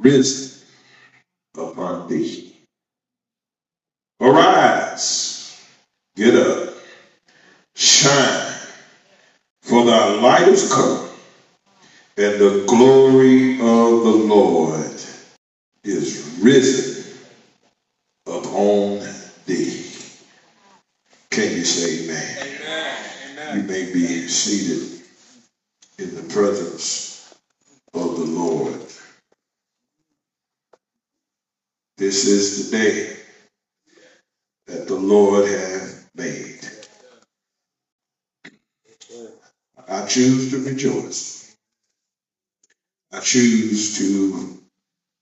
risen upon thee. Arise, get up, shine, for thy light is come, and the glory of the Lord is risen upon thee. Can you say amen? amen. You may be seated in the presence of the Lord. This is the day that the Lord hath made. I choose to rejoice. I choose to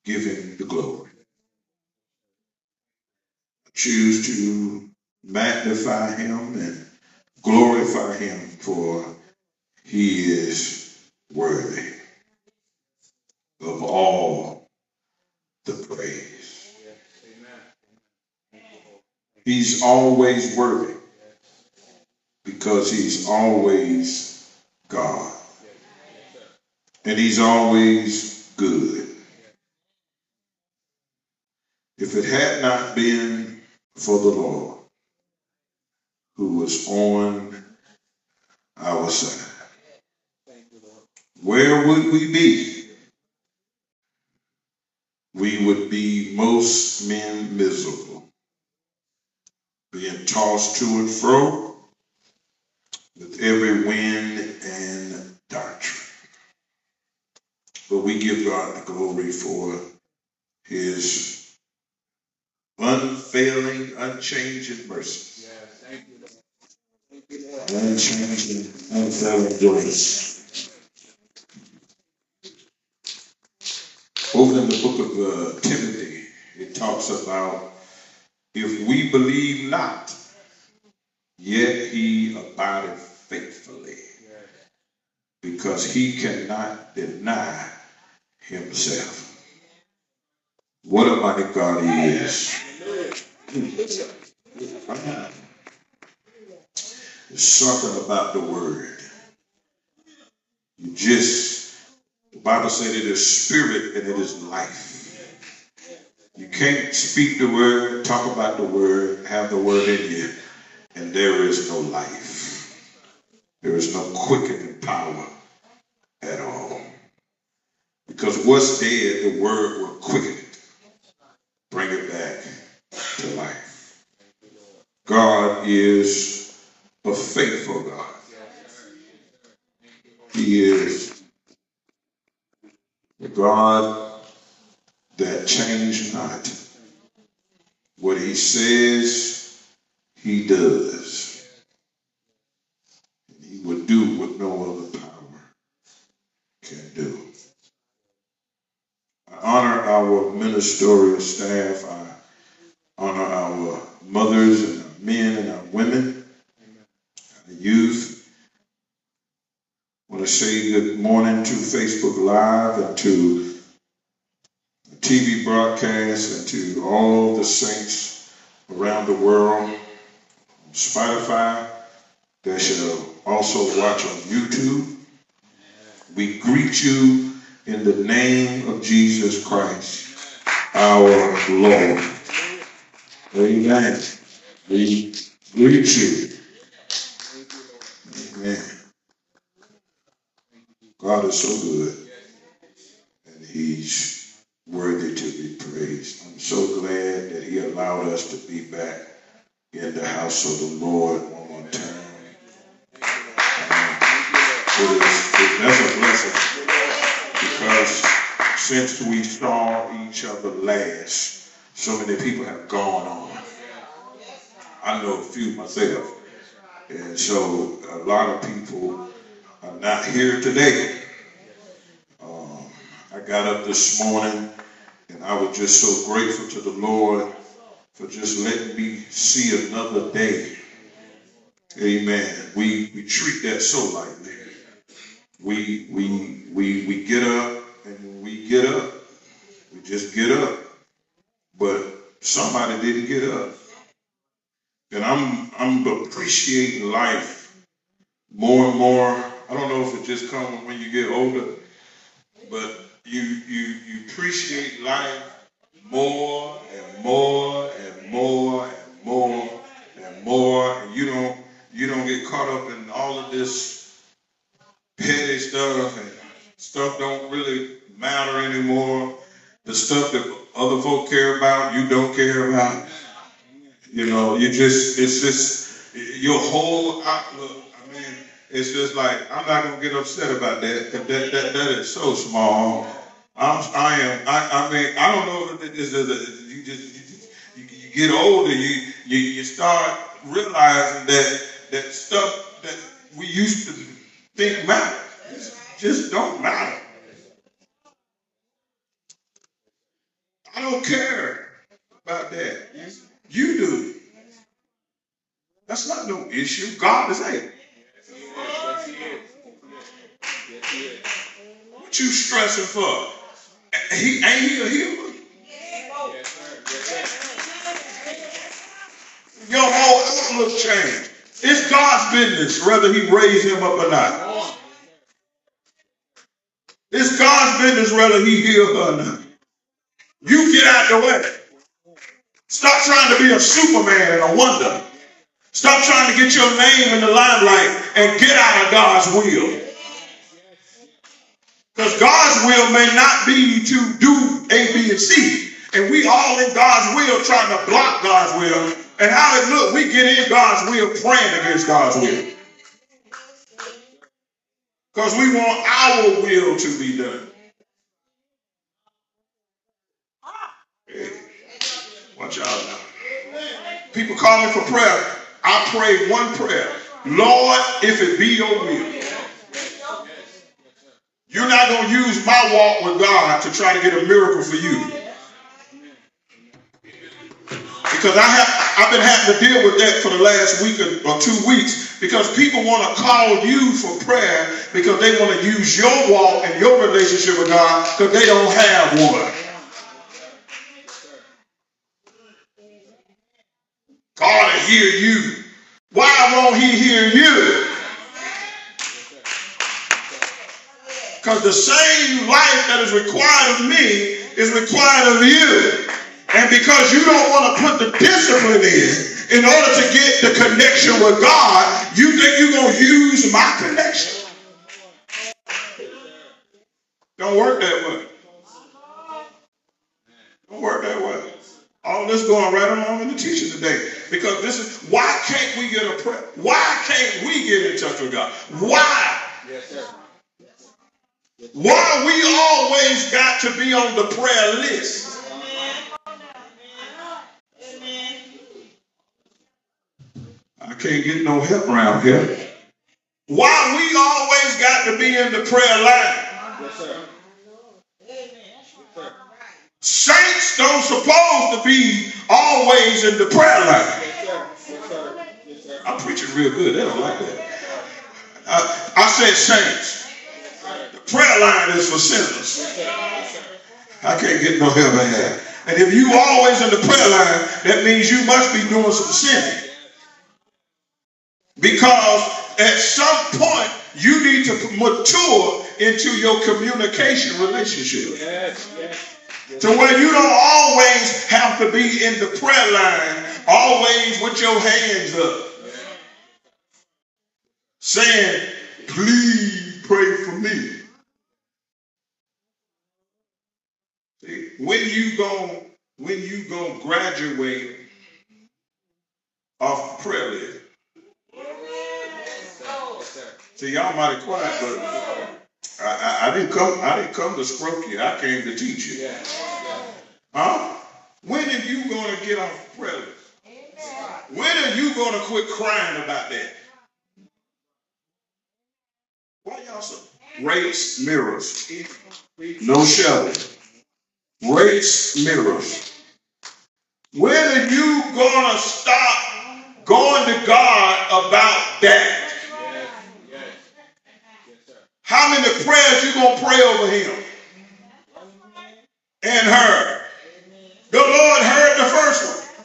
give him the glory. I choose to magnify him and glorify him for he is worthy of all the praise. He's always worthy because he's always God. And he's always good. If it had not been for the Lord who was on our side, where would we be? We would be most men miserable, being tossed to and fro with every wind and doctrine. But we give God the glory for his unfailing, unchanging mercy. Unchanging, unfailing grace. Over in the book of uh, Timothy, it talks about if we believe not, yet he abideth faithfully, because he cannot deny himself. What a mighty God he is. There's something about the word. You just, the Bible said it is spirit and it is life. You can't speak the word, talk about the word, have the word in you, and there is no life. There is no quickening power at all. Because what's dead, the word will quicken it, bring it back to life. God is a faithful God. He is the God that changed not. What he says, he does. And he will do what no other power can do. I honor our ministerial staff. I honor our mothers and our men and our women, and the youth. I want to say good morning to Facebook Live and to broadcast and to all the saints around the world on Spotify that shall also watch on YouTube. We greet you in the name of Jesus Christ, our Lord. Amen. We greet you. Amen. God is so good, and He's worthy to be praised. I'm so glad that He allowed us to be back in the house of the Lord one more time. It is, it, that's a blessing because since we saw each other last, so many people have gone on. I know a few myself. And so a lot of people are not here today. Um, I got up this morning and I was just so grateful to the Lord for just letting me see another day. Amen. We we treat that so lightly. We we we we get up and we get up, we just get up. But somebody didn't get up. And I'm I'm appreciating life more and more. I don't know if it just comes when you get older, but you you you appreciate life more and more and more and more and more, and you don't you don't get caught up in all of this petty stuff and stuff don't really matter anymore. The stuff that other folk care about, you don't care about. You know, you just it's just your whole outlook. It's just like I'm not gonna get upset about that. That that, that is so small. I'm, I am. I, I mean, I don't know if it's just, you just you, you, get older, you, you you start realizing that that stuff that we used to think matters just don't matter. I don't care about that. You do. That's not no issue. God is able. What you stressing for? He ain't he a healer? Your whole outlook changed. It's God's business whether he raised him up or not. It's God's business whether he healed her or not. You get out the way. Stop trying to be a superman and a wonder. Stop trying to get your name in the limelight and get out of God's will. Because God's will may not be to do A, B, and C. And we all in God's will trying to block God's will. And how it look, we get in God's will praying against God's will. Because we want our will to be done. Watch out now. People calling for prayer. I pray one prayer. Lord, if it be your will. You're not going to use my walk with God to try to get a miracle for you. Because I have I've been having to deal with that for the last week or, or two weeks because people want to call you for prayer because they want to use your walk and your relationship with God because they don't have one. God will hear you. Why won't he hear you? Because the same life that is required of me is required of you. And because you don't want to put the discipline in in order to get the connection with God, you think you're going to use my connection. Don't work that way. Don't work that way. All this going right along in the teaching today. Because this is why can't we get a prayer? Why can't we get in touch with God? Why? Yes, sir. Why we always got to be on the prayer list? I can't get no help around here. Why we always got to be in the prayer line? Yes, sir. Saints don't supposed to be always in the prayer line. I'm preaching real good. They don't like that. I, I said saints. The prayer line is for sinners. I can't get no help in that. And if you always in the prayer line, that means you must be doing some sinning. Because at some point, you need to mature into your communication relationship. Yes, yes, yes. To where you don't always have to be in the prayer line, always with your hands up. Saying, please pray for me. when you go when you go graduate off the prayer list. See, y'all mighty quiet, but I, I, I, didn't come. I didn't come to stroke you. I came to teach you. Huh? When are you going to get off the prayer list? When are you going to quit crying about that? Why y'all so? Race mirrors. No shelving race mirrors. When are you going to stop going to God about that? How many prayers you going to pray over him and her? The Lord heard the first one.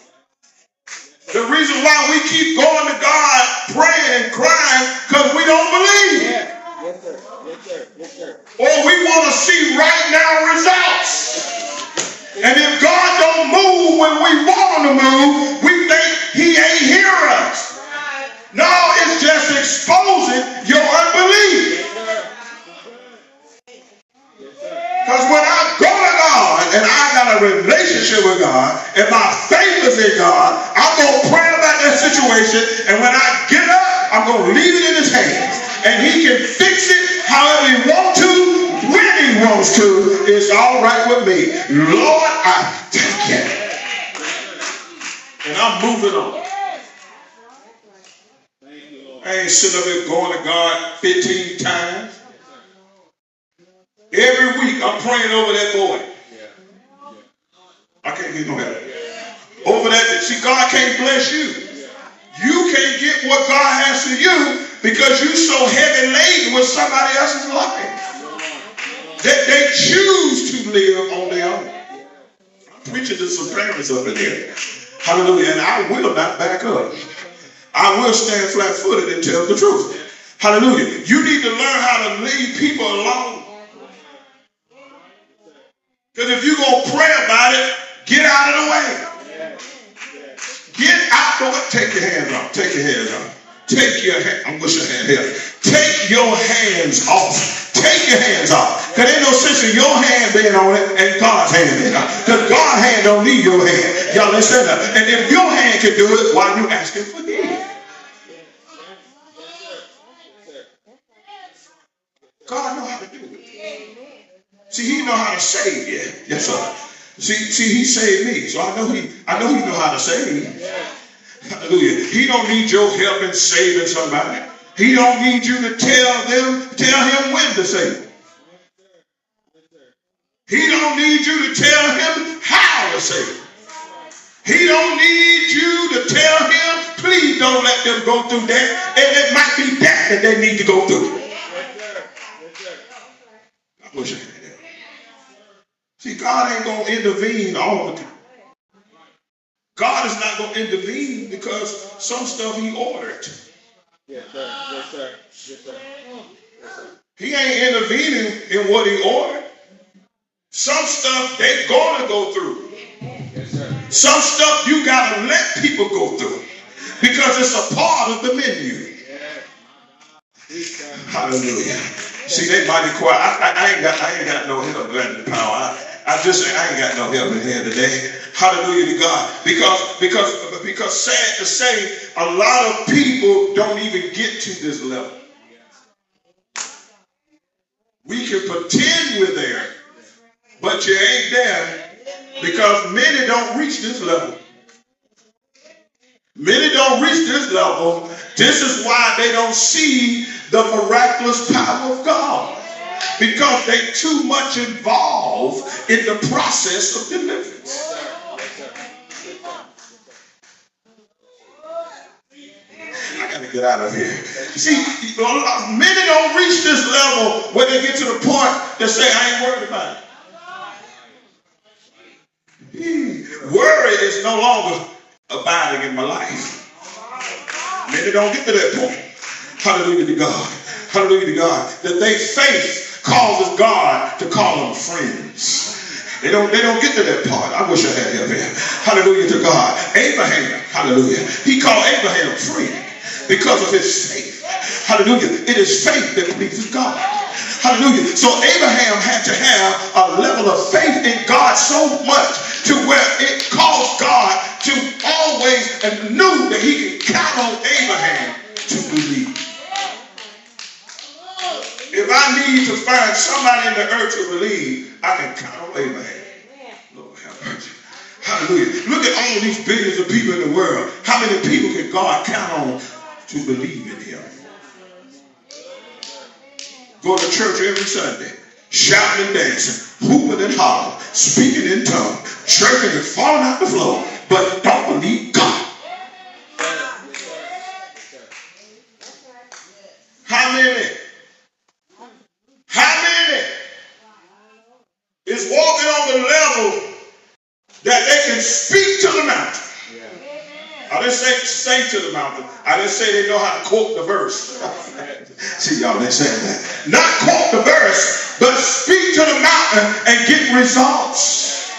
The reason why we keep going to God praying and crying because we don't believe. Or we want to see right now results. And if God don't move when we want him to move, we think he ain't hear us. No, it's just exposing your unbelief. Because when I go to God and I got a relationship with God and my faith is in God, I'm going to pray about that situation. And when I get up, I'm going to leave it in his hands. And he can fix it however he wants to, when he wants to. It's all right with me. Lord, I thank you. And I'm moving on. I ain't sitting up here going to God 15 times. Every week I'm praying over that boy. I can't get no help. Over that, see, God can't bless you. You can't get what God has for you because you're so heavy laden with somebody else's life that they choose to live on their own. I'm preaching to some parents up in here. Hallelujah. And I will not back up. I will stand flat footed and tell the truth. Hallelujah. You need to learn how to leave people alone. Because if you're going to pray about it, get out of the way. Get out the way. Take your hands off. Take your hands off. Take your hand. I'm wishing your here. Take your hands off. Take your hands off. Because ain't no sense in your hand being on it and God's hand being on it. Because God's hand don't need your hand. Y'all understand that? And if your hand can do it, why are you asking for his? God know how to do it. See, he know how to save you. Yes, sir. See, see, he saved me. So I know he I know he know how to save. Hallelujah. He don't need your help in saving somebody. He don't need you to tell them, tell him when to save. He don't need you to tell him how to save. He don't need you to tell him, please don't let them go through that. And it might be that that they need to go through. I wish I had that. See, God ain't going to intervene all the time. God is not going to intervene because some stuff he ordered. Yes, sir. Yes, sir. Yes, sir. Yes, sir. He ain't intervening in what he ordered. Some stuff they gonna go through. Yes, sir. Some stuff you gotta let people go through because it's a part of the menu. Yes. Hallelujah. See, they mighty quiet. I, I, I, ain't got I ain't got no in the power. I, I just I ain't got no help in here today. Hallelujah to God. Because because because sad to say, a lot of people don't even get to this level. We can pretend we're there, but you ain't there because many don't reach this level. Many don't reach this level. This is why they don't see the miraculous power of God because they too much involved in the process of deliverance. I gotta get out of here. See, many don't reach this level where they get to the point that say, I ain't worried about it. Hmm. Worry is no longer abiding in my life. Many don't get to that point. Hallelujah to God. Hallelujah to God. That they faith causes God to call them friends. They don't, they don't get to that part. I wish I had him here. Hallelujah to God. Abraham, hallelujah. He called Abraham friend because of his faith. Hallelujah. It is faith that pleases God. Hallelujah. So Abraham had to have a level of faith in God so much to where it caused God to always and knew that he could count on Abraham to believe. If I need to find somebody in the earth to believe, I can count on Abraham. Lord have mercy. Hallelujah. Look at all these billions of people in the world. How many people can God count on to believe in him? Go to church every Sunday, shouting and dancing, hooping and hollering, speaking in tongues, chirping and falling out the floor, but don't believe God. How many is walking on the level that they can speak to the mountain. Yeah. I didn't to the mountain. I didn't say they know how to quote the verse. See, y'all didn't say that. Not quote the verse, but speak to the mountain and get results.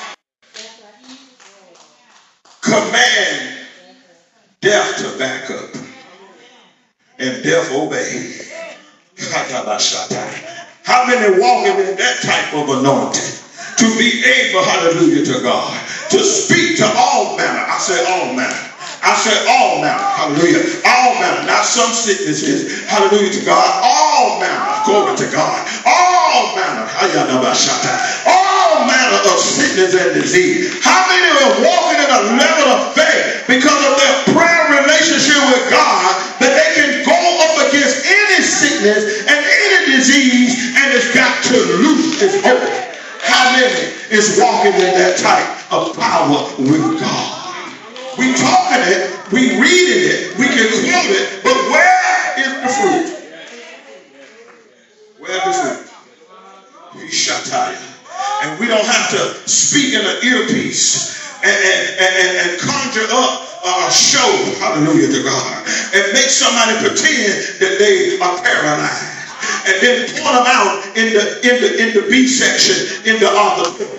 Command death to back up and death obey. How many walking in that type of anointing? To be able, hallelujah to God, to speak to all manner. I say all manner. I said all manner. Hallelujah. All manner. Not some sicknesses. Hallelujah to God. All manner. Glory to God. All manner. All manner of sickness and disease. How many are walking in a level of faith because of their prayer relationship with God that they can go up against any sickness and any disease and it's got to loose its hold? How many is walking in that type of power with God? We talking it, we reading it, we can quote it, but where is the fruit? Where's the fruit? We shut And we don't have to speak in an earpiece and, and, and, and conjure up a show, hallelujah to God, and make somebody pretend that they are paralyzed and then point them out in the in the in the B section in the auditorium.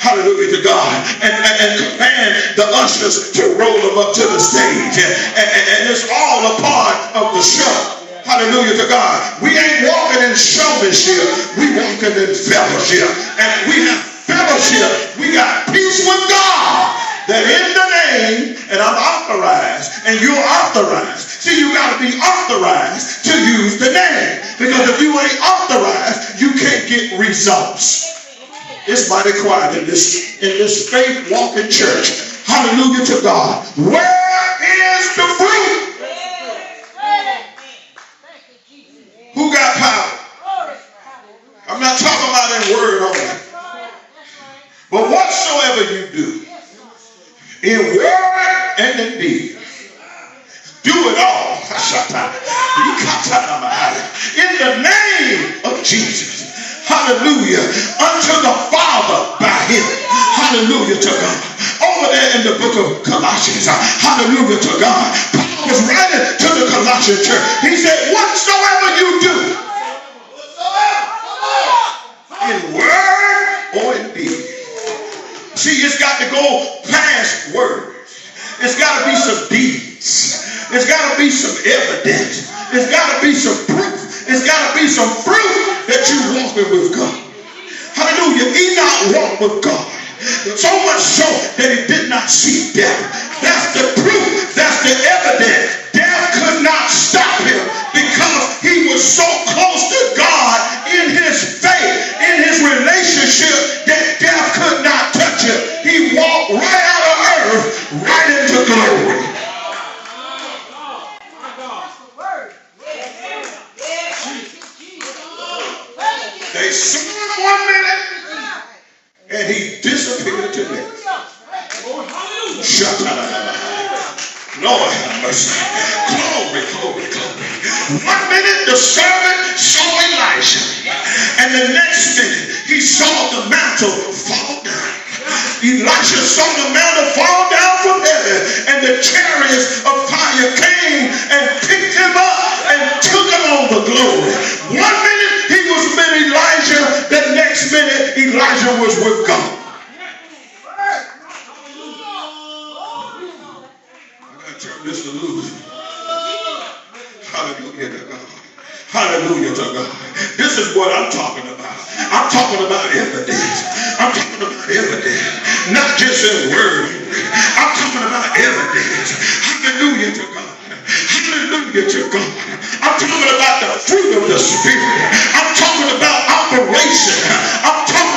Hallelujah to God. And, and, and, command the ushers to roll them up to the stage. And, and, and it's all a part of the show. Hallelujah to God. We ain't walking in showmanship. We walking in fellowship. And we have fellowship. We got peace with God. That in the name, and I'm authorized, and you're authorized See, you got to be authorized to use the name. Because if you ain't authorized, you can't get results. It's mighty quiet in this, in this faith walking church. Hallelujah to God. Where is the fruit? Who got power? I'm not talking about in word only. But whatsoever you do, in word and in deed, do it all. In the name of Jesus. Hallelujah. In the book of Colossians. Uh, hallelujah to God. Paul was writing to the Colossian church. He said, whatsoever you do. In word or in deed. See, it's got to go past words. It's got to be some deeds. It's got to be some evidence. It's got to be some proof. It's got to be some fruit that you're walking with God. Hallelujah. Enoch walked with God. So much so that he did not see death. That's the proof. That's the evidence. Death could not stop him because he was so Glory, glory, glory. One minute the servant saw Elijah, and the next minute he saw the mantle fall down. Elisha saw the mantle fall down from heaven, and the chariots of fire came and picked him up and took him on the glory. One minute he was with Elijah, the next minute Elijah was with God. I gotta turn this to loose. Hallelujah to God. Hallelujah to God. This is what I'm talking about. I'm talking about evidence. I'm talking about evidence. Not just in word. I'm talking about evidence. Hallelujah to God. Hallelujah to God. I'm talking about the fruit of the Spirit. I'm talking about operation. I'm talking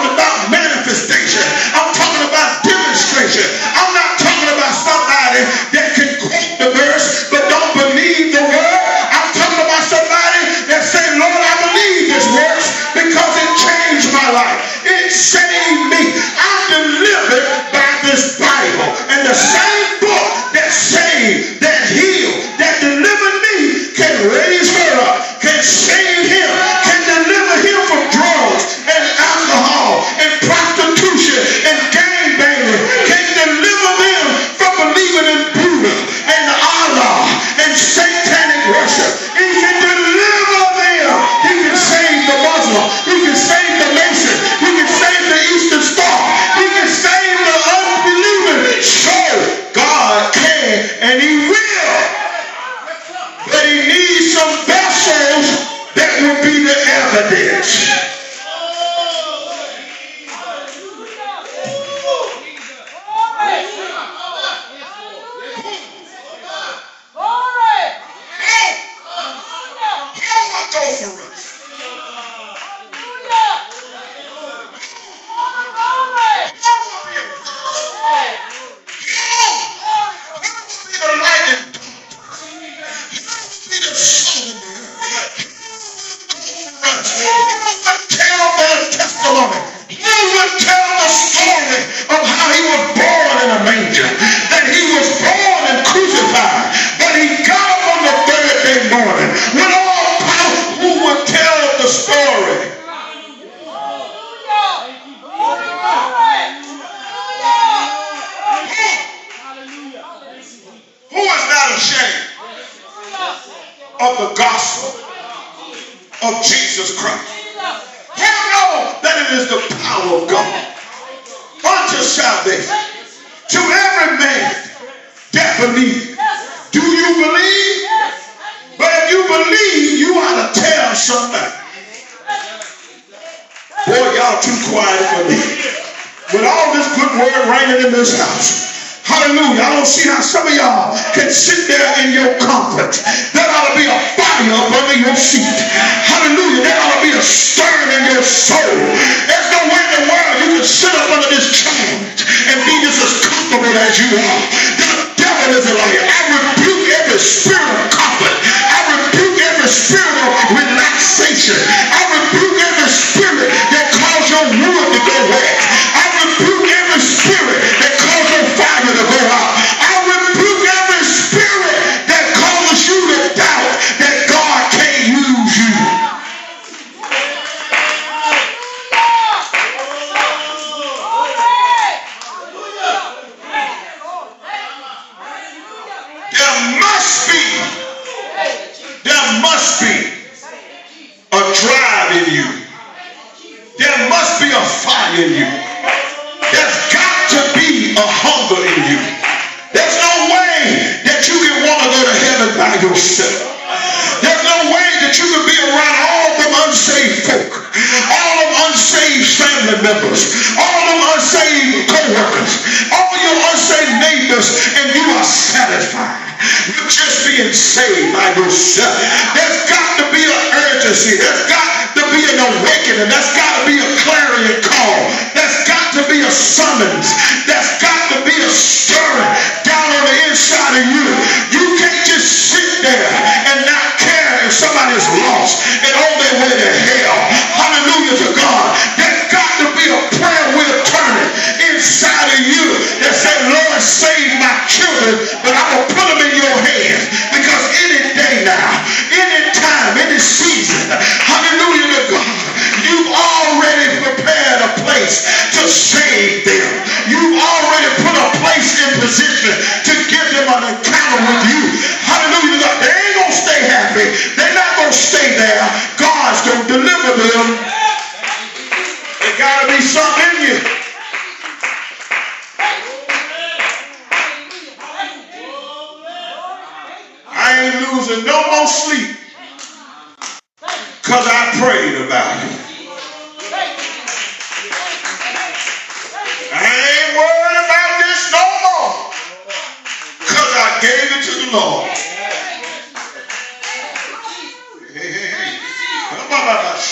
There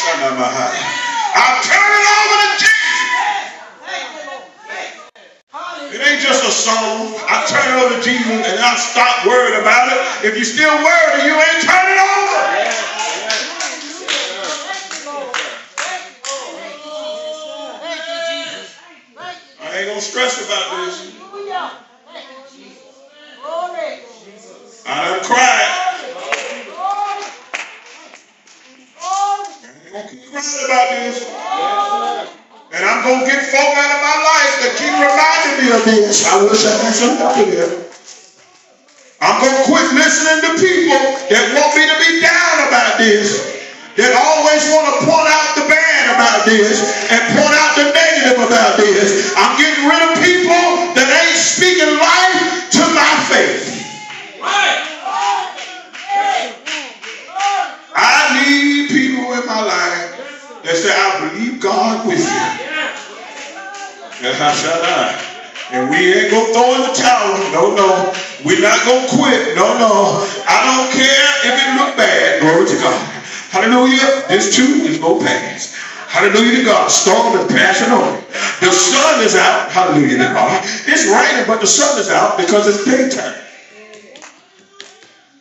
I turn it over to Jesus. It ain't just a song. I turn it over to Jesus and I stop worrying about it. If you're still worried, you ain't turning it over. I ain't gonna stress about this. I done cried. I ain't gonna keep crying about this. And I'm gonna get folk out of my life that keep reminding me of this. I wish I had some help here. I'm gonna quit listening to people that want me to be down about this. That always want to point out the bad about this and point out the negative about this. I'm getting rid of people that ain't speaking life to my faith. Right. I need people in my life that say, I believe God with you. And I shall die. And we ain't gonna throw in the towel. No, no. We're not gonna quit. No, no. I don't care if it look bad. Glory to God. Hallelujah. This too is gonna pass. Hallelujah to God. Storm is passing over. The sun is out. Hallelujah to God. It's raining, but the sun is out because it's daytime.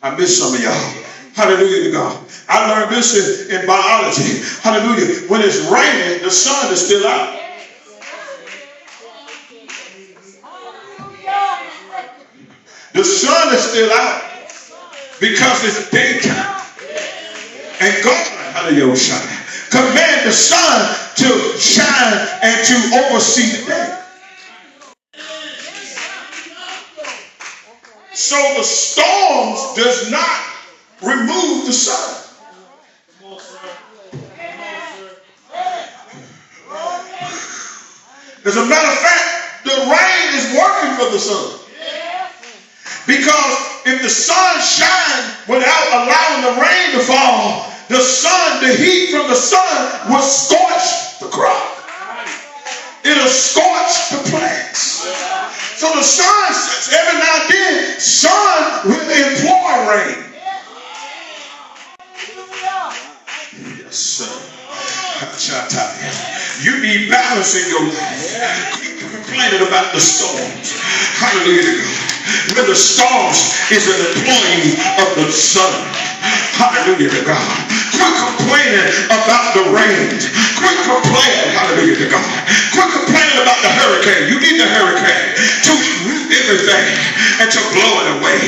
I miss some of y'all. Hallelujah to God. I learned this in, in biology. Hallelujah. When it's raining, the sun is still out. The sun is still out because it's daytime. And God, hallelujah, command the sun to shine and to oversee the day. So the storms does not remove the sun. As a matter of fact, the rain is working for the sun. Because if the sun shines without allowing the rain to fall, the sun, the heat from the sun will scorch the crop. It'll scorch the plants. So the sun, every now and then, sun will employ rain. Yes, sir. You need balance in your life. Quit complaining about the storms. Hallelujah when the stars is an employee of the sun. Hallelujah to God. Quit complaining about the rain. Quit complaining, hallelujah to God. Quit complaining about the hurricane. You need the hurricane to root everything and to blow it away.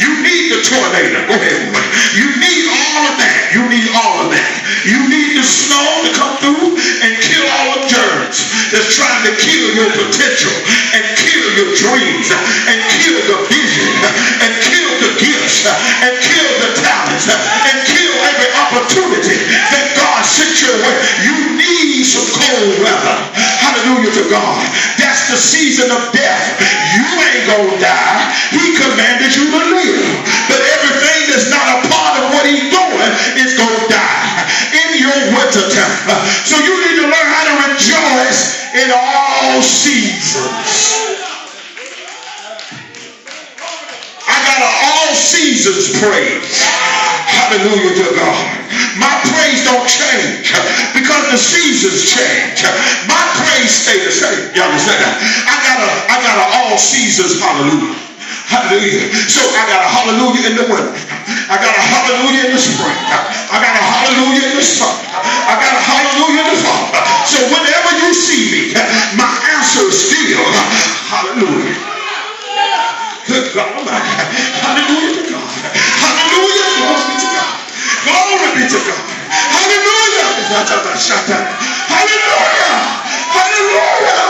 You need the tornado. Go ahead. You need all of that. You need all of that. You need the snow to come through and kill all the germs that's trying to kill your potential and your dreams and kill the vision and kill the gifts and kill the talents and kill every opportunity that God sent your way. You need some cold weather. Hallelujah to God. That's the season of death. You ain't gonna die. He commanded you to live. But everything that's not a part of what he's doing is gonna die in your winter time. So you need to learn how to rejoice in all seasons. Got an all seasons praise. Hallelujah to God. My praise don't change because the seasons change. My praise stay the same. You understand that? I got a I got an all seasons hallelujah. Hallelujah. So I got a hallelujah in the winter. I got a hallelujah in the spring. I got a hallelujah in the summer. I got a hallelujah in the fall. So whenever you see me, my answer is still hallelujah. Hallelujah to God. Hallelujah. Glory be to God. Glory be to God. Hallelujah. Hallelujah. Hallelujah.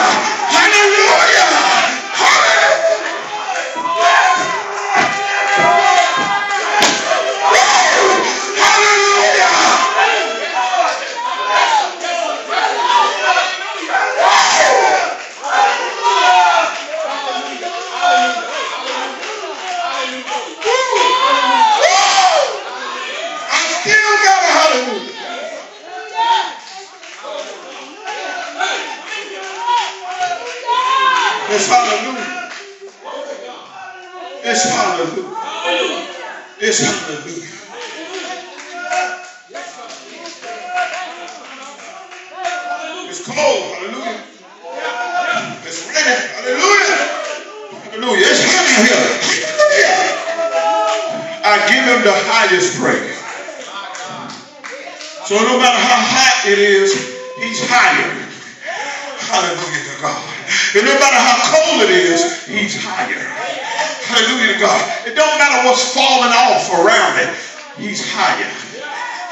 It's hallelujah. It's hallelujah. It's hallelujah. It's cold. Hallelujah. It's raining. Hallelujah. Hallelujah. It's hot here. I give him the highest praise. So no matter how hot it is, he's higher. Hallelujah to God. And no matter how cold it is, he's higher. Hallelujah to God. It don't matter what's falling off around it. He's higher.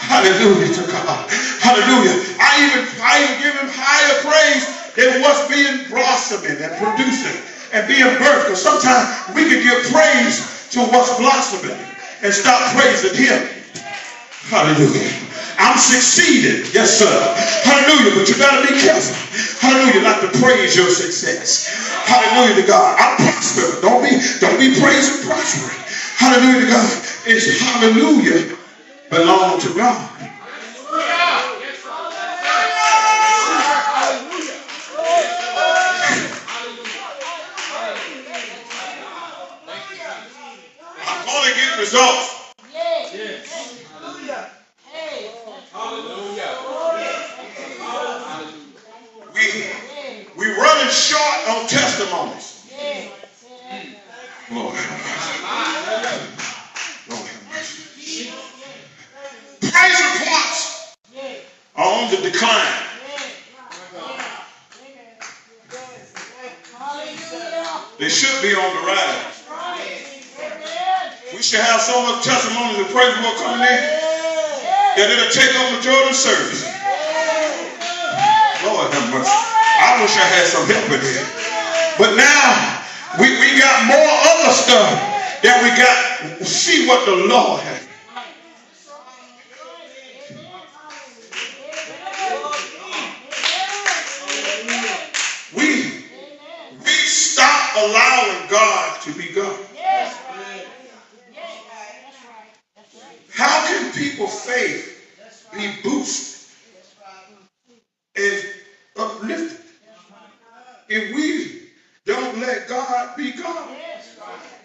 Hallelujah to God. Hallelujah. I even, I even give him higher praise than what's being blossoming and producing and being birthed. Because sometimes we can give praise to what's blossoming and stop praising him. Hallelujah. I'm succeeding. Yes, sir. Hallelujah. But you better be careful. Hallelujah. Not to praise your success. Hallelujah to God. I'm prospering. Don't be, don't be praising prospering. Hallelujah to God. It's hallelujah belong to God. I'm going to get results. Short on testimonies. Lord Lord Praise reports are on the decline. They should be on the rise. We should have so much testimonies and praise report coming in that it'll take over Jordan service. Lord have mercy. I wish I had some help with it, But now we, we got more other stuff that we got. See what the Lord has. We, we stop allowing God to be God. How can people' faith be boosted and uplifted? If we don't let God be God?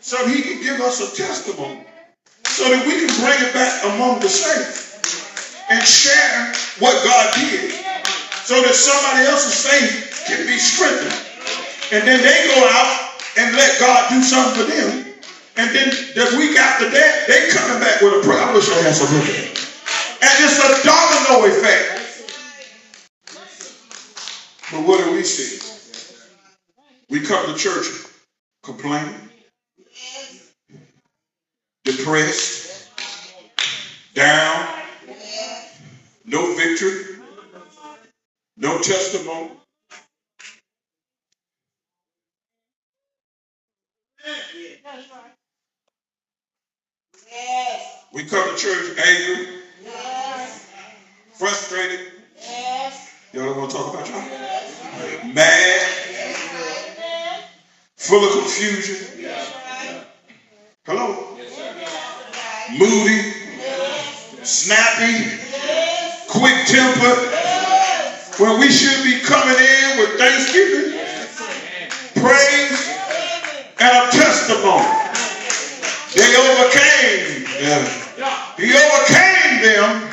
So he can give us a testimony so that we can bring it back among the saints and share what God did so that somebody else's faith can be strengthened. And then they go out and let God do something for them. And then the week after that, they coming back with a prayer. I I. And it's a domino effect. But what do we see? We come to church complaining, depressed, down, no victory, no testimony. We come to church angry, frustrated. Y'all don't want to talk about y'all? Mad, full of confusion. Hello? Moody, snappy, quick tempered. When we should be coming in with thanksgiving, praise, and a testimony. They overcame them. He overcame them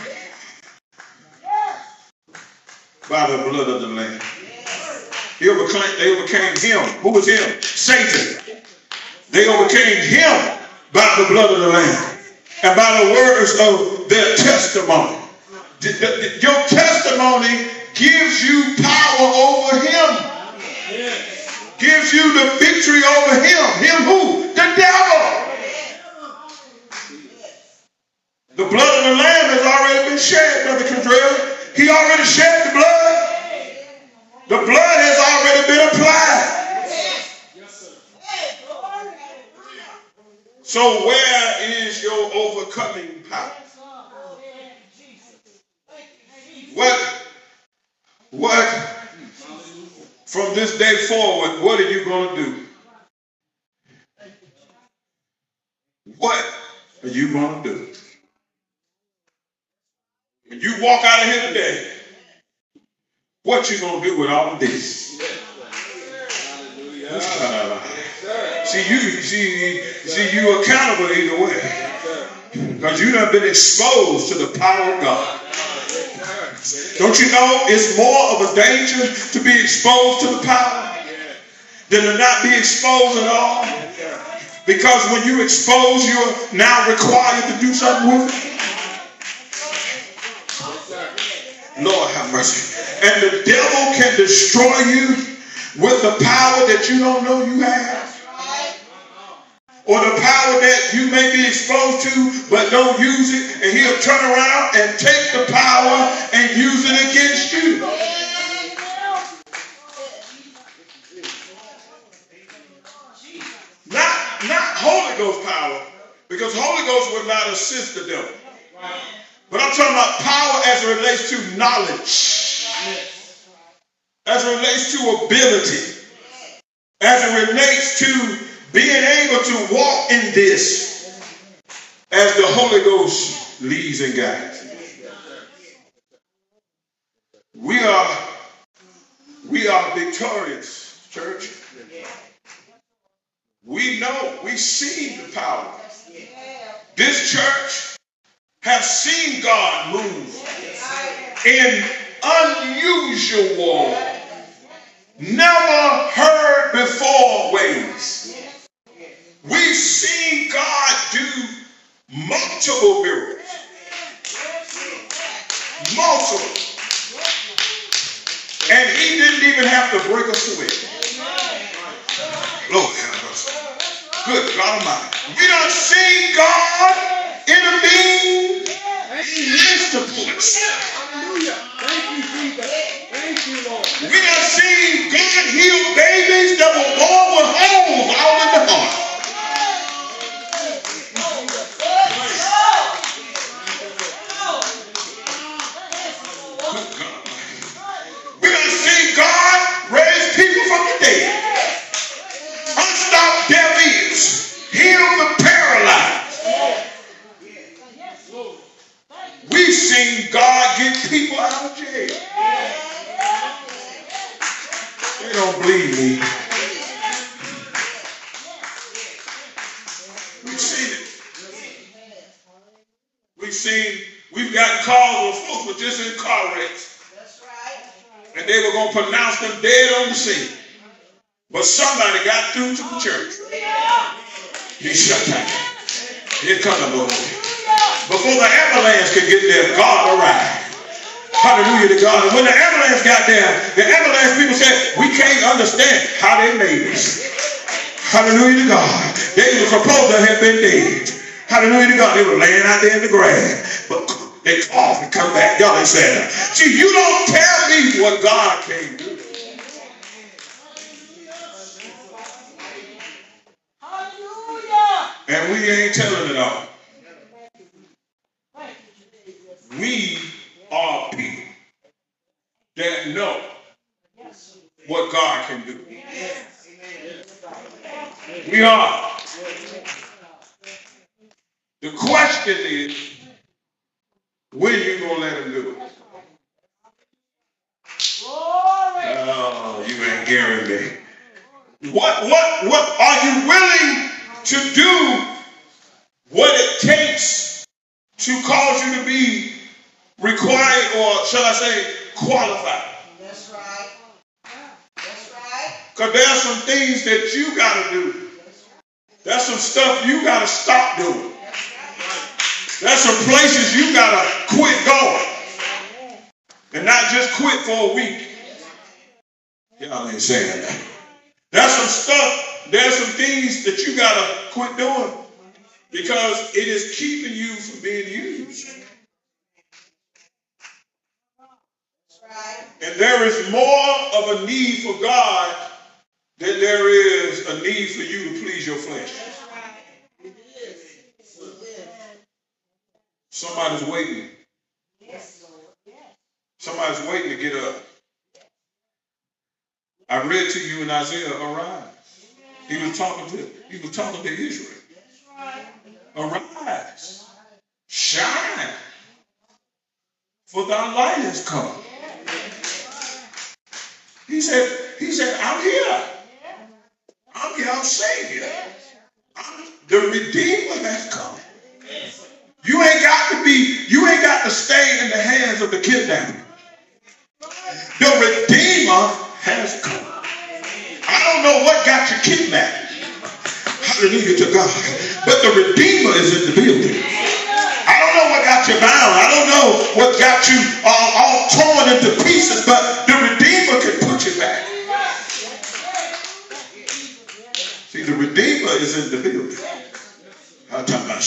by the blood of the Lamb. He overcame, they overcame him. Who was him? Satan. They overcame him by the blood of the Lamb and by the words of their testimony. Your testimony gives you power over him. Gives you the victory over him. Him who? The devil. The blood of the Lamb has already been shed, Brother Kendrell. He already shed the blood. The blood has already been applied. So where is your overcoming power? What, what, from this day forward, what are you going to do? What are you going to do? When you walk out of here today, what you going to do with all of this? Uh, see, you see, see, you accountable either way. Because you have been exposed to the power of God. Don't you know it's more of a danger to be exposed to the power than to not be exposed at all? Because when you expose, you're now required to do something with it. Lord have mercy. And the devil can destroy you with the power that you don't know you have. Or the power that you may be exposed to but don't use it. And he'll turn around and take the power and use it against you. Not, not Holy Ghost power. Because Holy Ghost will not assist the devil. But I'm talking about power as it relates to knowledge, as it relates to ability, as it relates to being able to walk in this as the Holy Ghost leads and guides. We are we are victorious, church. We know, we see the power. This church have seen God move in unusual, never heard before ways. We've seen God do multiple miracles. Multiple. And he didn't even have to break a switch. Lord have mercy. Good God Almighty. We don't see God intervene in instance. Hallelujah. Thank you, Jesus. Thank you, Lord. We don't see God heal babies people out of jail. You don't believe me. We've seen it. We've seen, we've got calls where folks were just in car wrecks. And they were going to pronounce them dead on the scene. But somebody got through to the church. He shut down. Here come the Lord. Before the avalanche could get there, God arrived. Hallelujah to God. And when the ambulance got there, the ambulance people said, we can't understand how they made this. Hallelujah to God. They were supposed to have been dead. Hallelujah to God. They were laying out there in the grass. But they off and come back. Y'all ain't saying that. See, you don't tell me what God can do. Hallelujah. And we ain't telling it all. We are people that know what God can do. We are. The question is, when you gonna let him do it? Oh, you ain't hearing me. What what what are you willing to do what it takes to cause you to be required or shall I say qualified? That's right. That's right. Because there's some things that you gotta do. There's some stuff you gotta stop doing. There's some places you gotta quit going. And not just quit for a week. Y'all ain't saying that. There's some stuff, there's some things that you gotta quit doing because it is keeping you from being used. That's right. And there is more of a need for God than there is a need for you to please your flesh. Somebody's waiting. Somebody's waiting to get up. I read to you in Isaiah, arise. He was talking to he was talking to Israel. Arise. Shine. For thy light has come. He said, he said, I'm here. I'm your savior. I'm, the Redeemer has come. You ain't got to be, you ain't got to stay in the hands of the kidnapper. The Redeemer has come. I don't know what got you kidnapped. Hallelujah to God. But the Redeemer is in the building. I don't know what got you bound. I don't know what got you all, torn into pieces, but you back. See, the Redeemer is in the building. I'm talking about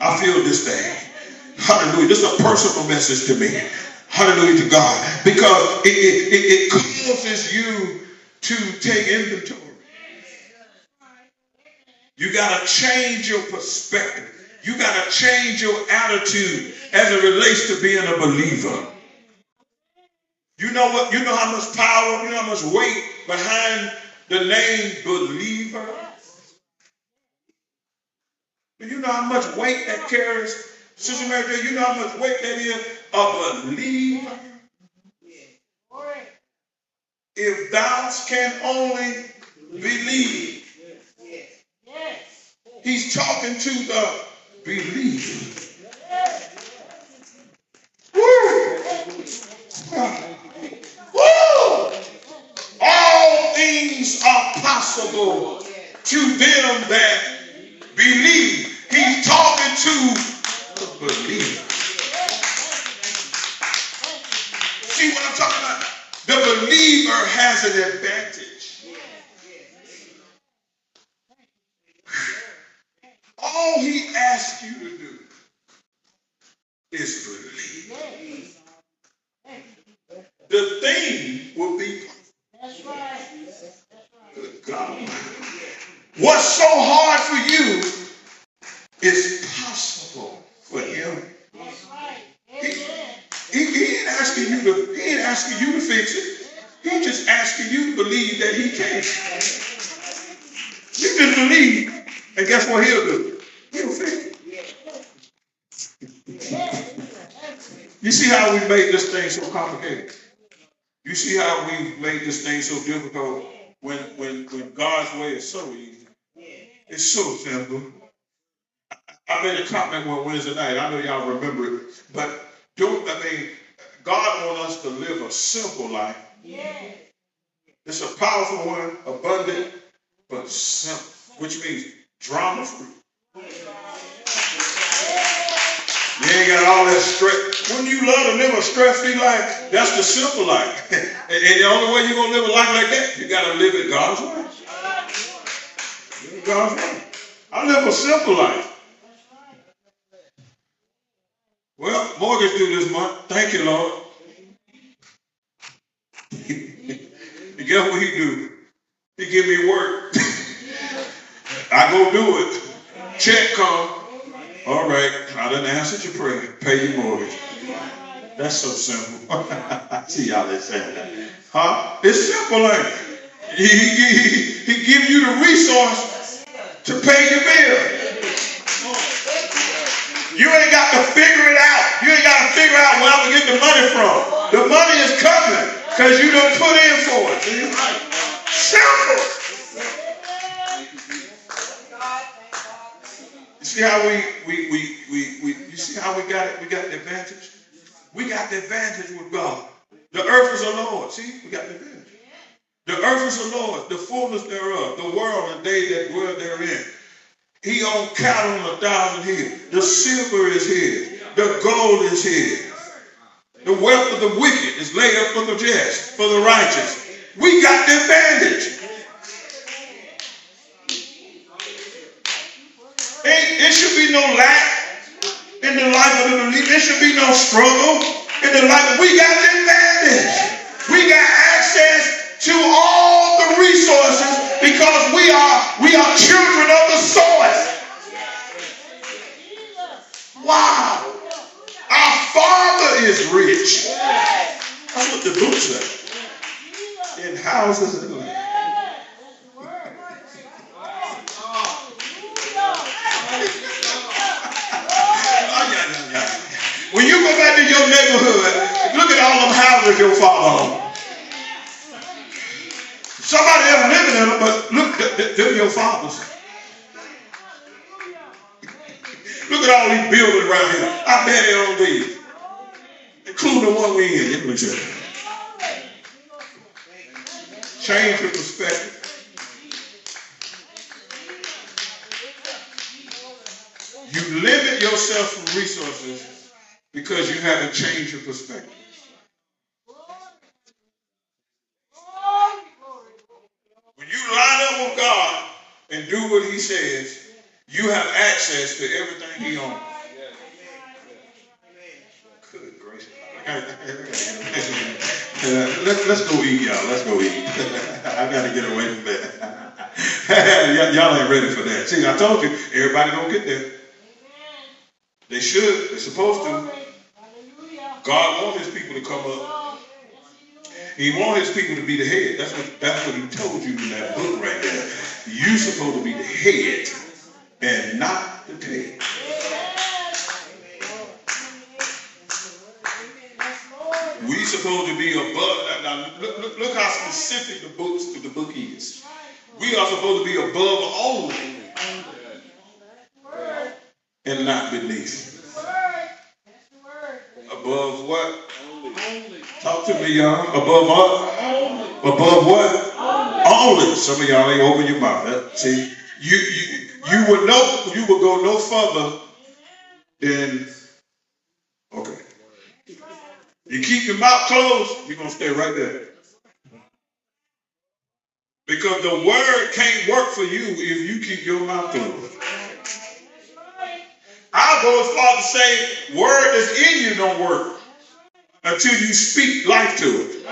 I feel this thing. Hallelujah. This is a personal message to me. Hallelujah to God. Because it, it, it, it causes you to take inventory. You got to change your perspective. You got to change your attitude as it relates to being a believer. You know what? You know how much power, you know how much weight behind the name believer? Do you know how much weight that carries? Sister Mary Jo, you know how much weight that is? A believer. If thou can only believe. He's talking to the believer. Woo! Woo! All things are possible to them that believe. He's talking to the believer. See what I'm talking about? The believer has an advantage. All he asks you to do is believe. The thing will be That's right. Good God. What's so hard for you is possible for him. He, he, he ain't asking you to he ain't asking you to fix it. He just asking you to believe that he can. You just believe, and guess what he'll do? He'll fix it. You see how we made this thing so complicated? You see how we made this thing so difficult when when when God's way is so easy. It's so simple. I made a comment one Wednesday night. I know y'all remember it, but Don't, I mean, God wants us to live a simple life. Yes. It's a powerful one, abundant, but simple, which means drama free. You ain't got all that stress. When you love to live a stress-free life, that's the simple life. and, and the only way you're gonna live a life like that, you gotta live it God's way. God's way. I live a simple life. Well, mortgage due this month. Thank you, Lord. you guess what he do? He give me work. I go do it. Check come. All right, I done answered your prayer. Pay your mortgage. That's so simple. I see y'all that saying that. Huh? It's simple, it? He, he, he, he give you the resource to pay your bill. You ain't got to figure it out. You ain't got to figure out where I'm going to get the money from. The money is coming because you don't put in for it. Simple. You see how we, we, we, we, we, you see how we got it? We got the advantage? We got the advantage with God. The earth is the Lord. See, we got the advantage. The earth is the Lord, the fullness thereof, the world and they that dwell therein. He owned cattle on a thousand hills. The silver is his. The gold is his. The wealth of the wicked is laid up for the just, for the righteous. We got the advantage. Ain't, there should be no lack in the life of the believer. There should be no struggle in the life. We got the advantage. We got access to all the resources because we are we are children of the source. Wow. Our Father is rich. That's what the book says. In houses and land. When you go back to your neighborhood, look at all them houses your father owned. Somebody else living in them, but look, th- th- they're your fathers. Look at all these buildings around here. I bet they own these. Including the one we in. Let me. Change your perspective. You limit yourself from resources because you haven't changed your perspective. When you with God and do what He says, you have access to everything He owns. Good gracious. Let, let's go eat, y'all. Let's go eat. I got to get away from that. y'all ain't ready for that. See, I told you, everybody don't get there. They should. They're supposed to. God wants His people to come up. He wants His people to be the head. That's what that's what He told you in that book right there. You're supposed to be the head and not the tail. We supposed to be above. Now, look, look, look how specific the books the book is. We are supposed to be above all and not beneath. Above what? Talk to me, y'all. Above what? Above what? Only. Some of y'all ain't open your mouth. See, you you you would know you would go no further than okay. You keep your mouth closed, you're gonna stay right there. Because the word can't work for you if you keep your mouth closed. I'll go as far to say word that's in you don't work until you speak life to it.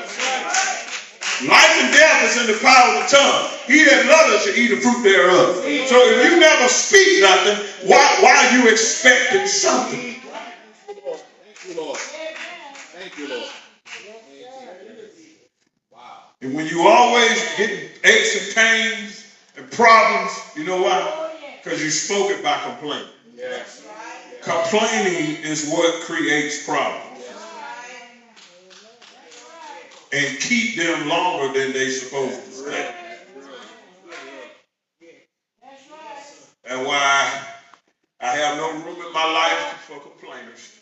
Life and death is in the power of the tongue. He that loveth shall eat the fruit thereof. So if you never speak nothing, why why are you expecting something? Thank you, Lord. Thank you, Lord. Wow. And when you always getting aches and pains and problems, you know why? Because you spoke it by complaining. Yes. Complaining is what creates problems. And keep them longer than they supposed to stay. And why I have no room in my life for complainers.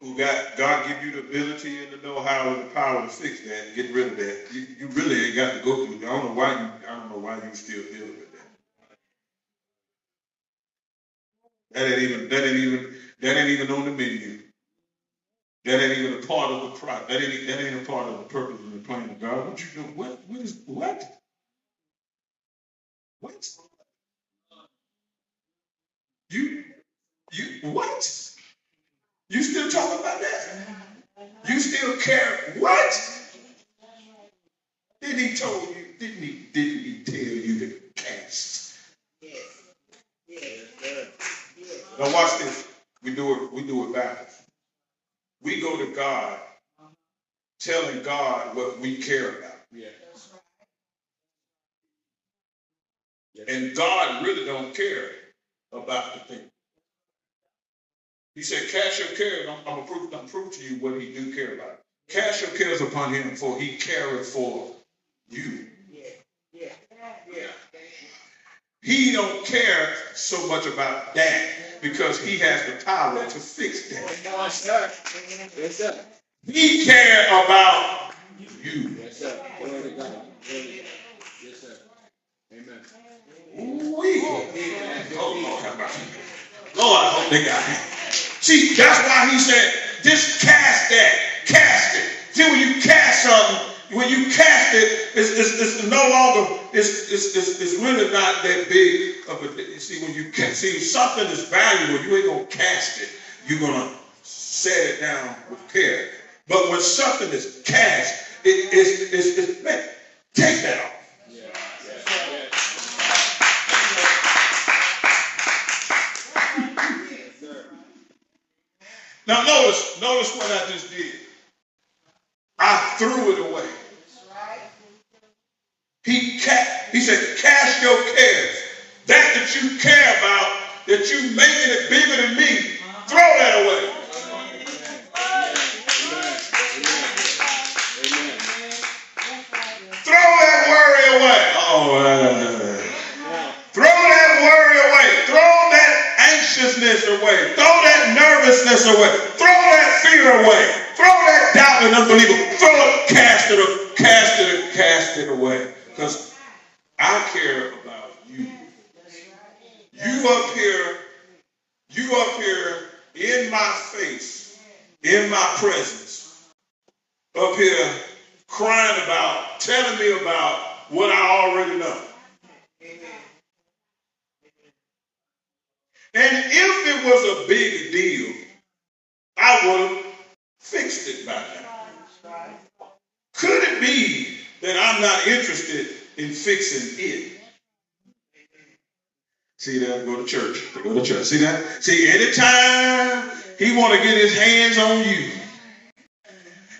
Who got God give you the ability and the know-how and the power to fix that and get rid of that, you, you really ain't got to go through. I don't know why you. I don't know why you still dealing with that. That ain't even. That ain't even. That ain't even on the menu. That ain't even part of the. That ain't. That ain't a part of the purpose and the plan of God. What you do? What? What is? What? What? You? You? What? You still talking about that? You still care? What? Didn't he told you? Didn't he? Didn't he tell you to cast? Now watch this. We do it. We do it backwards. We go to God, telling God what we care about, Yeah. and God really don't care about the thing. He said, "Cast your cares." I'm, I'm gonna prove. I'm prove to you what He do care about. Cast your cares upon Him, for He careth for you. He don't care so much about that because He has the power to fix that. Yes, sir. Yes, sir. He care about you. Yes, sir. Glory to God. Glory to God. Yes, sir. Amen. Ooh-wee. Oh, Lord, have mercy. Lord, I hope they got him. See, that's why he said, just cast that. Cast it. See, when you cast something, when you cast it, it's, it's, it's no longer, it's, it's, it's, it's really not that big of a, you see, when you cast, see, something is valuable, you ain't going to cast it. You're going to set it down with care. But when something is cast, it, it's, it's, it's, man, take that off. Now notice, notice what I just did. I threw it away. He ca- he said, cast your cares. That that you care about, that you making it bigger than me, throw that away. Throw that worry away. Oh, throw that worry away. Throw that anxiousness away. Throw that nervousness away. Throw that fear away. Throw that doubt and unbelief. Throw it, cast it, cast it, cast it away. Because I care about you. You up here, you up here in my face, in my presence, up here crying about, telling me about what I already know. And if it was a big deal, I would have fixed it by now. Could it be that I'm not interested in fixing it? See that? Go to church. Go to church. See that? See, anytime he want to get his hands on you,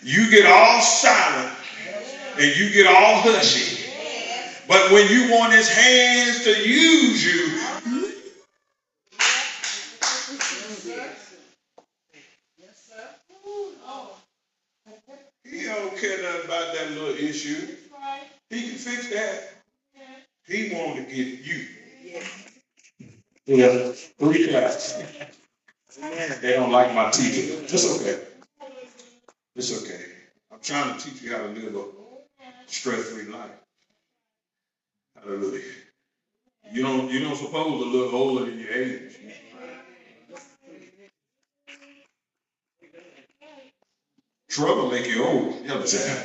you get all silent and you get all hushy. But when you want his hands to use you, don't care nothing about that little issue. He can fix that. He want to get you. Yeah, three times. They don't like my teaching. It's okay. It's okay. I'm trying to teach you how to live a stress-free life. Hallelujah. You don't you don't suppose to look older than your age. Trouble make you old. You understand?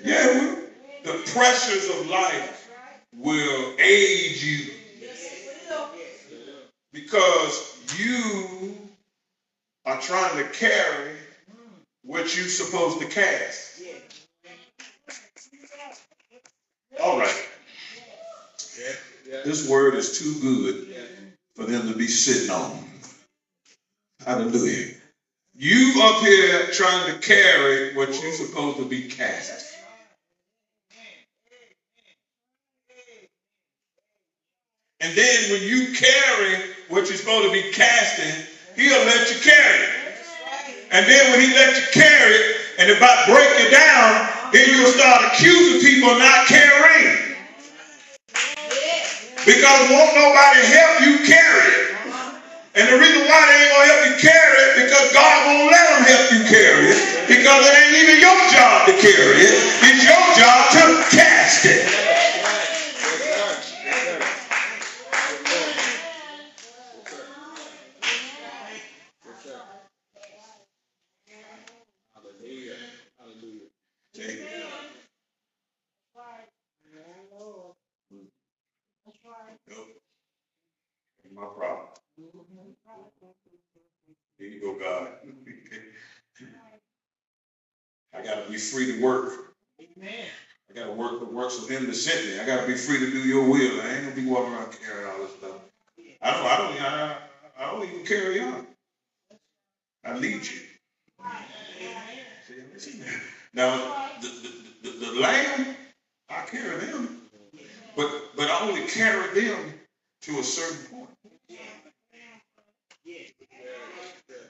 yeah, the pressures of life will age you because you are trying to carry what you're supposed to cast. All right. This word is too good for them to be sitting on. Hallelujah. You up here trying to carry what you're supposed to be cast. And then when you carry what you're supposed to be casting, he'll let you carry it. And then when he let you carry it and about break you down, then you'll start accusing people not carrying. Because won't nobody help you carry it. And the reason why they ain't gonna help you carry it because God won't let them help you carry it because it ain't even your job to carry it. It's your job to cast it. My problem. There you go, God. I gotta be free to work. Amen. I gotta work the works of him that sent me. I gotta be free to do your will. I ain't gonna be walking around carrying all this stuff. I don't, I don't, I, I don't even carry on. I lead you. Now, the, the, the, the lamb, I carry them, but, but I only carry them to a certain point.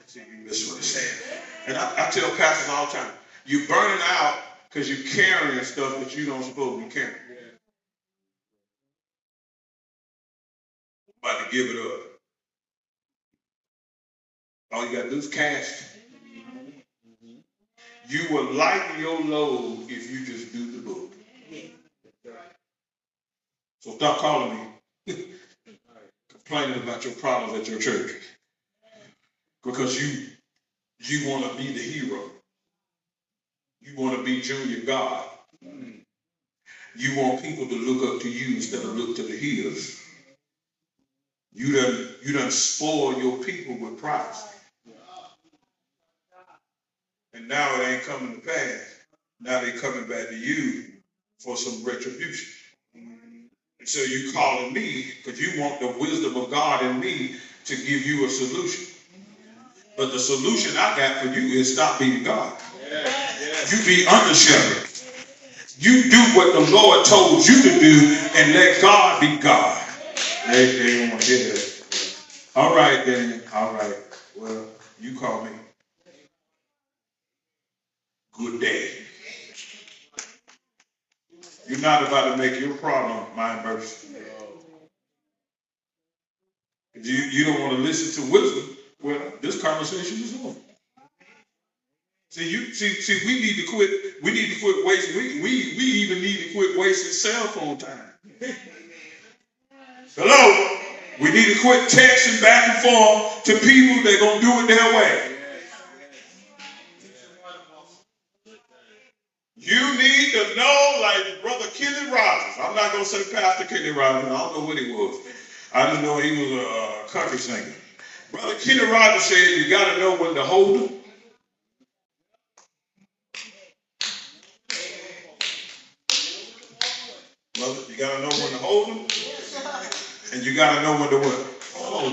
See, you miss what saying. And I, I tell pastors all the time, you're burning out because you're carrying stuff that you don't supposed to be carrying. About to give it up. All you gotta do is cast. You will lighten your load if you just do the book. So stop calling me complaining about your problems at your church. Because you you want to be the hero. You want to be junior God. You want people to look up to you instead of look to the hills. You done you done spoil your people with pride. And now it ain't coming to pass. Now they coming back to you for some retribution. And so you calling me because you want the wisdom of God in me to give you a solution. But the solution I got for you is stop being God. You be under shepherd. You do what the Lord told you to do and let God be God. They, they don't want to hear that. All right, then. All right. Well, you call me. Good day. You're not about to make your problem my mercy. You, you don't want to listen to wisdom. Well, this conversation is over. See, you see, see, we need to quit. We need to quit wasting. We, we, we even need to quit wasting cell phone time. Hello, we need to quit texting back and forth to people that gonna do it their way. You need to know, like Brother Kenny Rogers. I'm not gonna say Pastor Kenny Rogers. I don't know what he was. I just know he was a, a country singer. Brother Kenny Rogers said you got to know when to hold them. Brother, you got to know when to hold them, and you got to know when to what?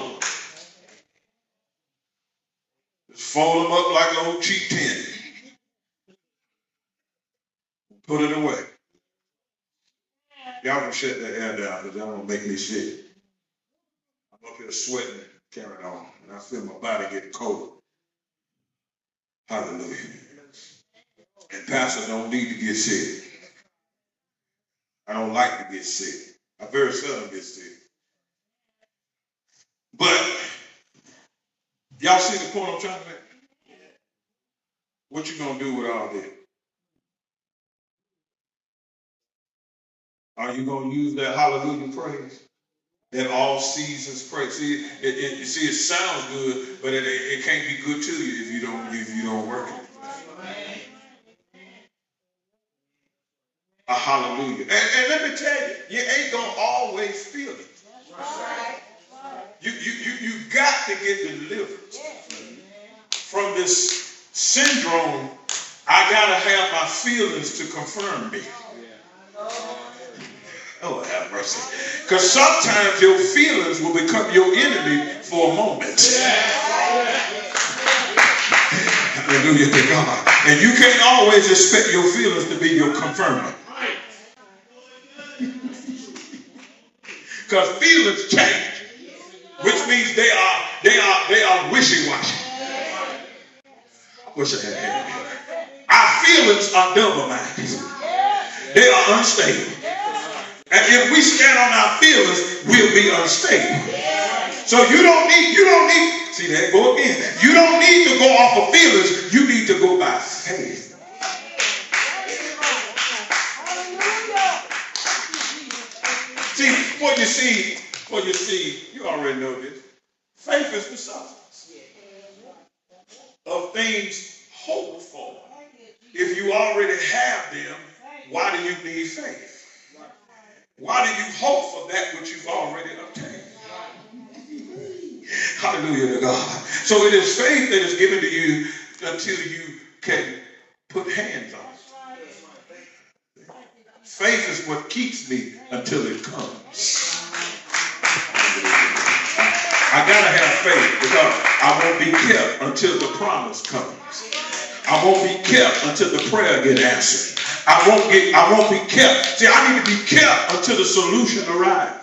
Them. Just fold them up like an old cheap tin. Put it away. Y'all can shut that air down because that won't make me sick. I'm up here sweating, carrying on, and I feel my body getting cold. Hallelujah. And pastors don't need to get sick. I don't like to get sick. I very seldom get sick. But y'all see the point I'm trying to make? What you gonna do with all this? Are you gonna use that hallelujah praise? That all seasons praise. See, it, it, see, it sounds good, but it, it can't be good to you if you don't if you don't work it. A hallelujah. And, and let me tell you, you ain't gonna always feel it. You you you you got to get delivered from this syndrome. I gotta have my feelings to confirm me. Oh, have mercy. Because sometimes your feelings will become your enemy for a moment. Hallelujah to God. And you can't always expect your feelings to be your confirmer. Because feelings change, which means they are they are they are wishy-washy. Had that. Our feelings are double-minded. They are unstable. And if we stand on our feelings, we'll be unstable. So you don't need, you don't need, see that go again. You don't need to go off of feelings. You need to go by faith. See, what you see, what you see, you already know this. Faith is the substance of things hoped for. If you already have them, why do you need faith? Why do you hope for that which you've already obtained? Hallelujah to God. So it is faith that is given to you until you can put hands on it. Faith is what keeps me until it comes. I gotta have faith because I won't be kept until the promise comes. I won't be kept until the prayer get answered. I won't get I won't be kept. See, I need to be kept until the solution arrives.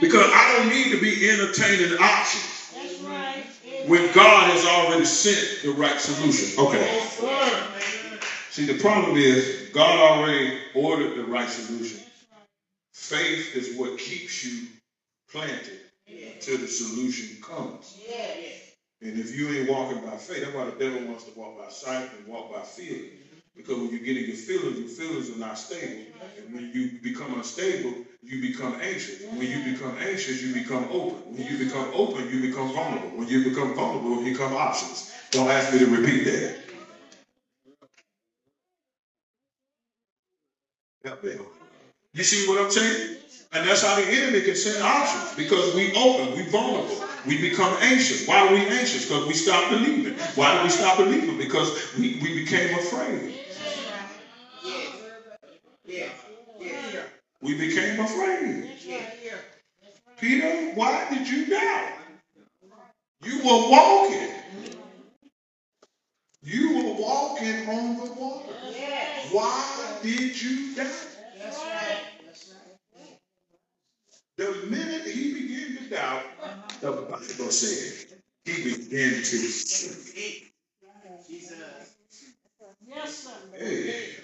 Because I don't need to be entertaining options when God has already sent the right solution. Okay. See, the problem is God already ordered the right solution. Faith is what keeps you planted until the solution comes. And if you ain't walking by faith, that's why the devil wants to walk by sight and walk by feeling. Because when you get in your feelings, your feelings are not stable. And when you become unstable, you become anxious. When you become anxious, you become open. When you become open, you become vulnerable. When you become vulnerable, you become options. Don't ask me to repeat that. You see what I'm saying? And that's how the enemy can send options because we open, we vulnerable, we become anxious. Why are we anxious? Because we stop believing. Why do we stop believing? Because we, we became afraid. We became afraid. Peter, why did you doubt? You were walking. You were walking on the water. Why did you doubt? The minute he began to doubt, the Bible said he began to sink. Yes, sir. Hey,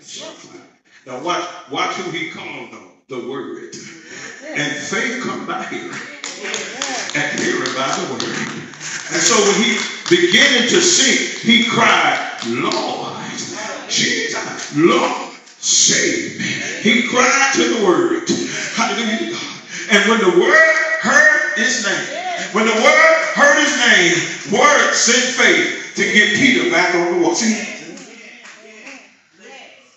now watch, watch who he called on, the word. And faith come by hearing, and hearing by the word. And so when he began to sink, he cried, Lord, Jesus, Lord, save me. He cried to the word. Hallelujah. To God. And when the word heard his name, when the word heard his name, word sent faith to get Peter back on the water. See,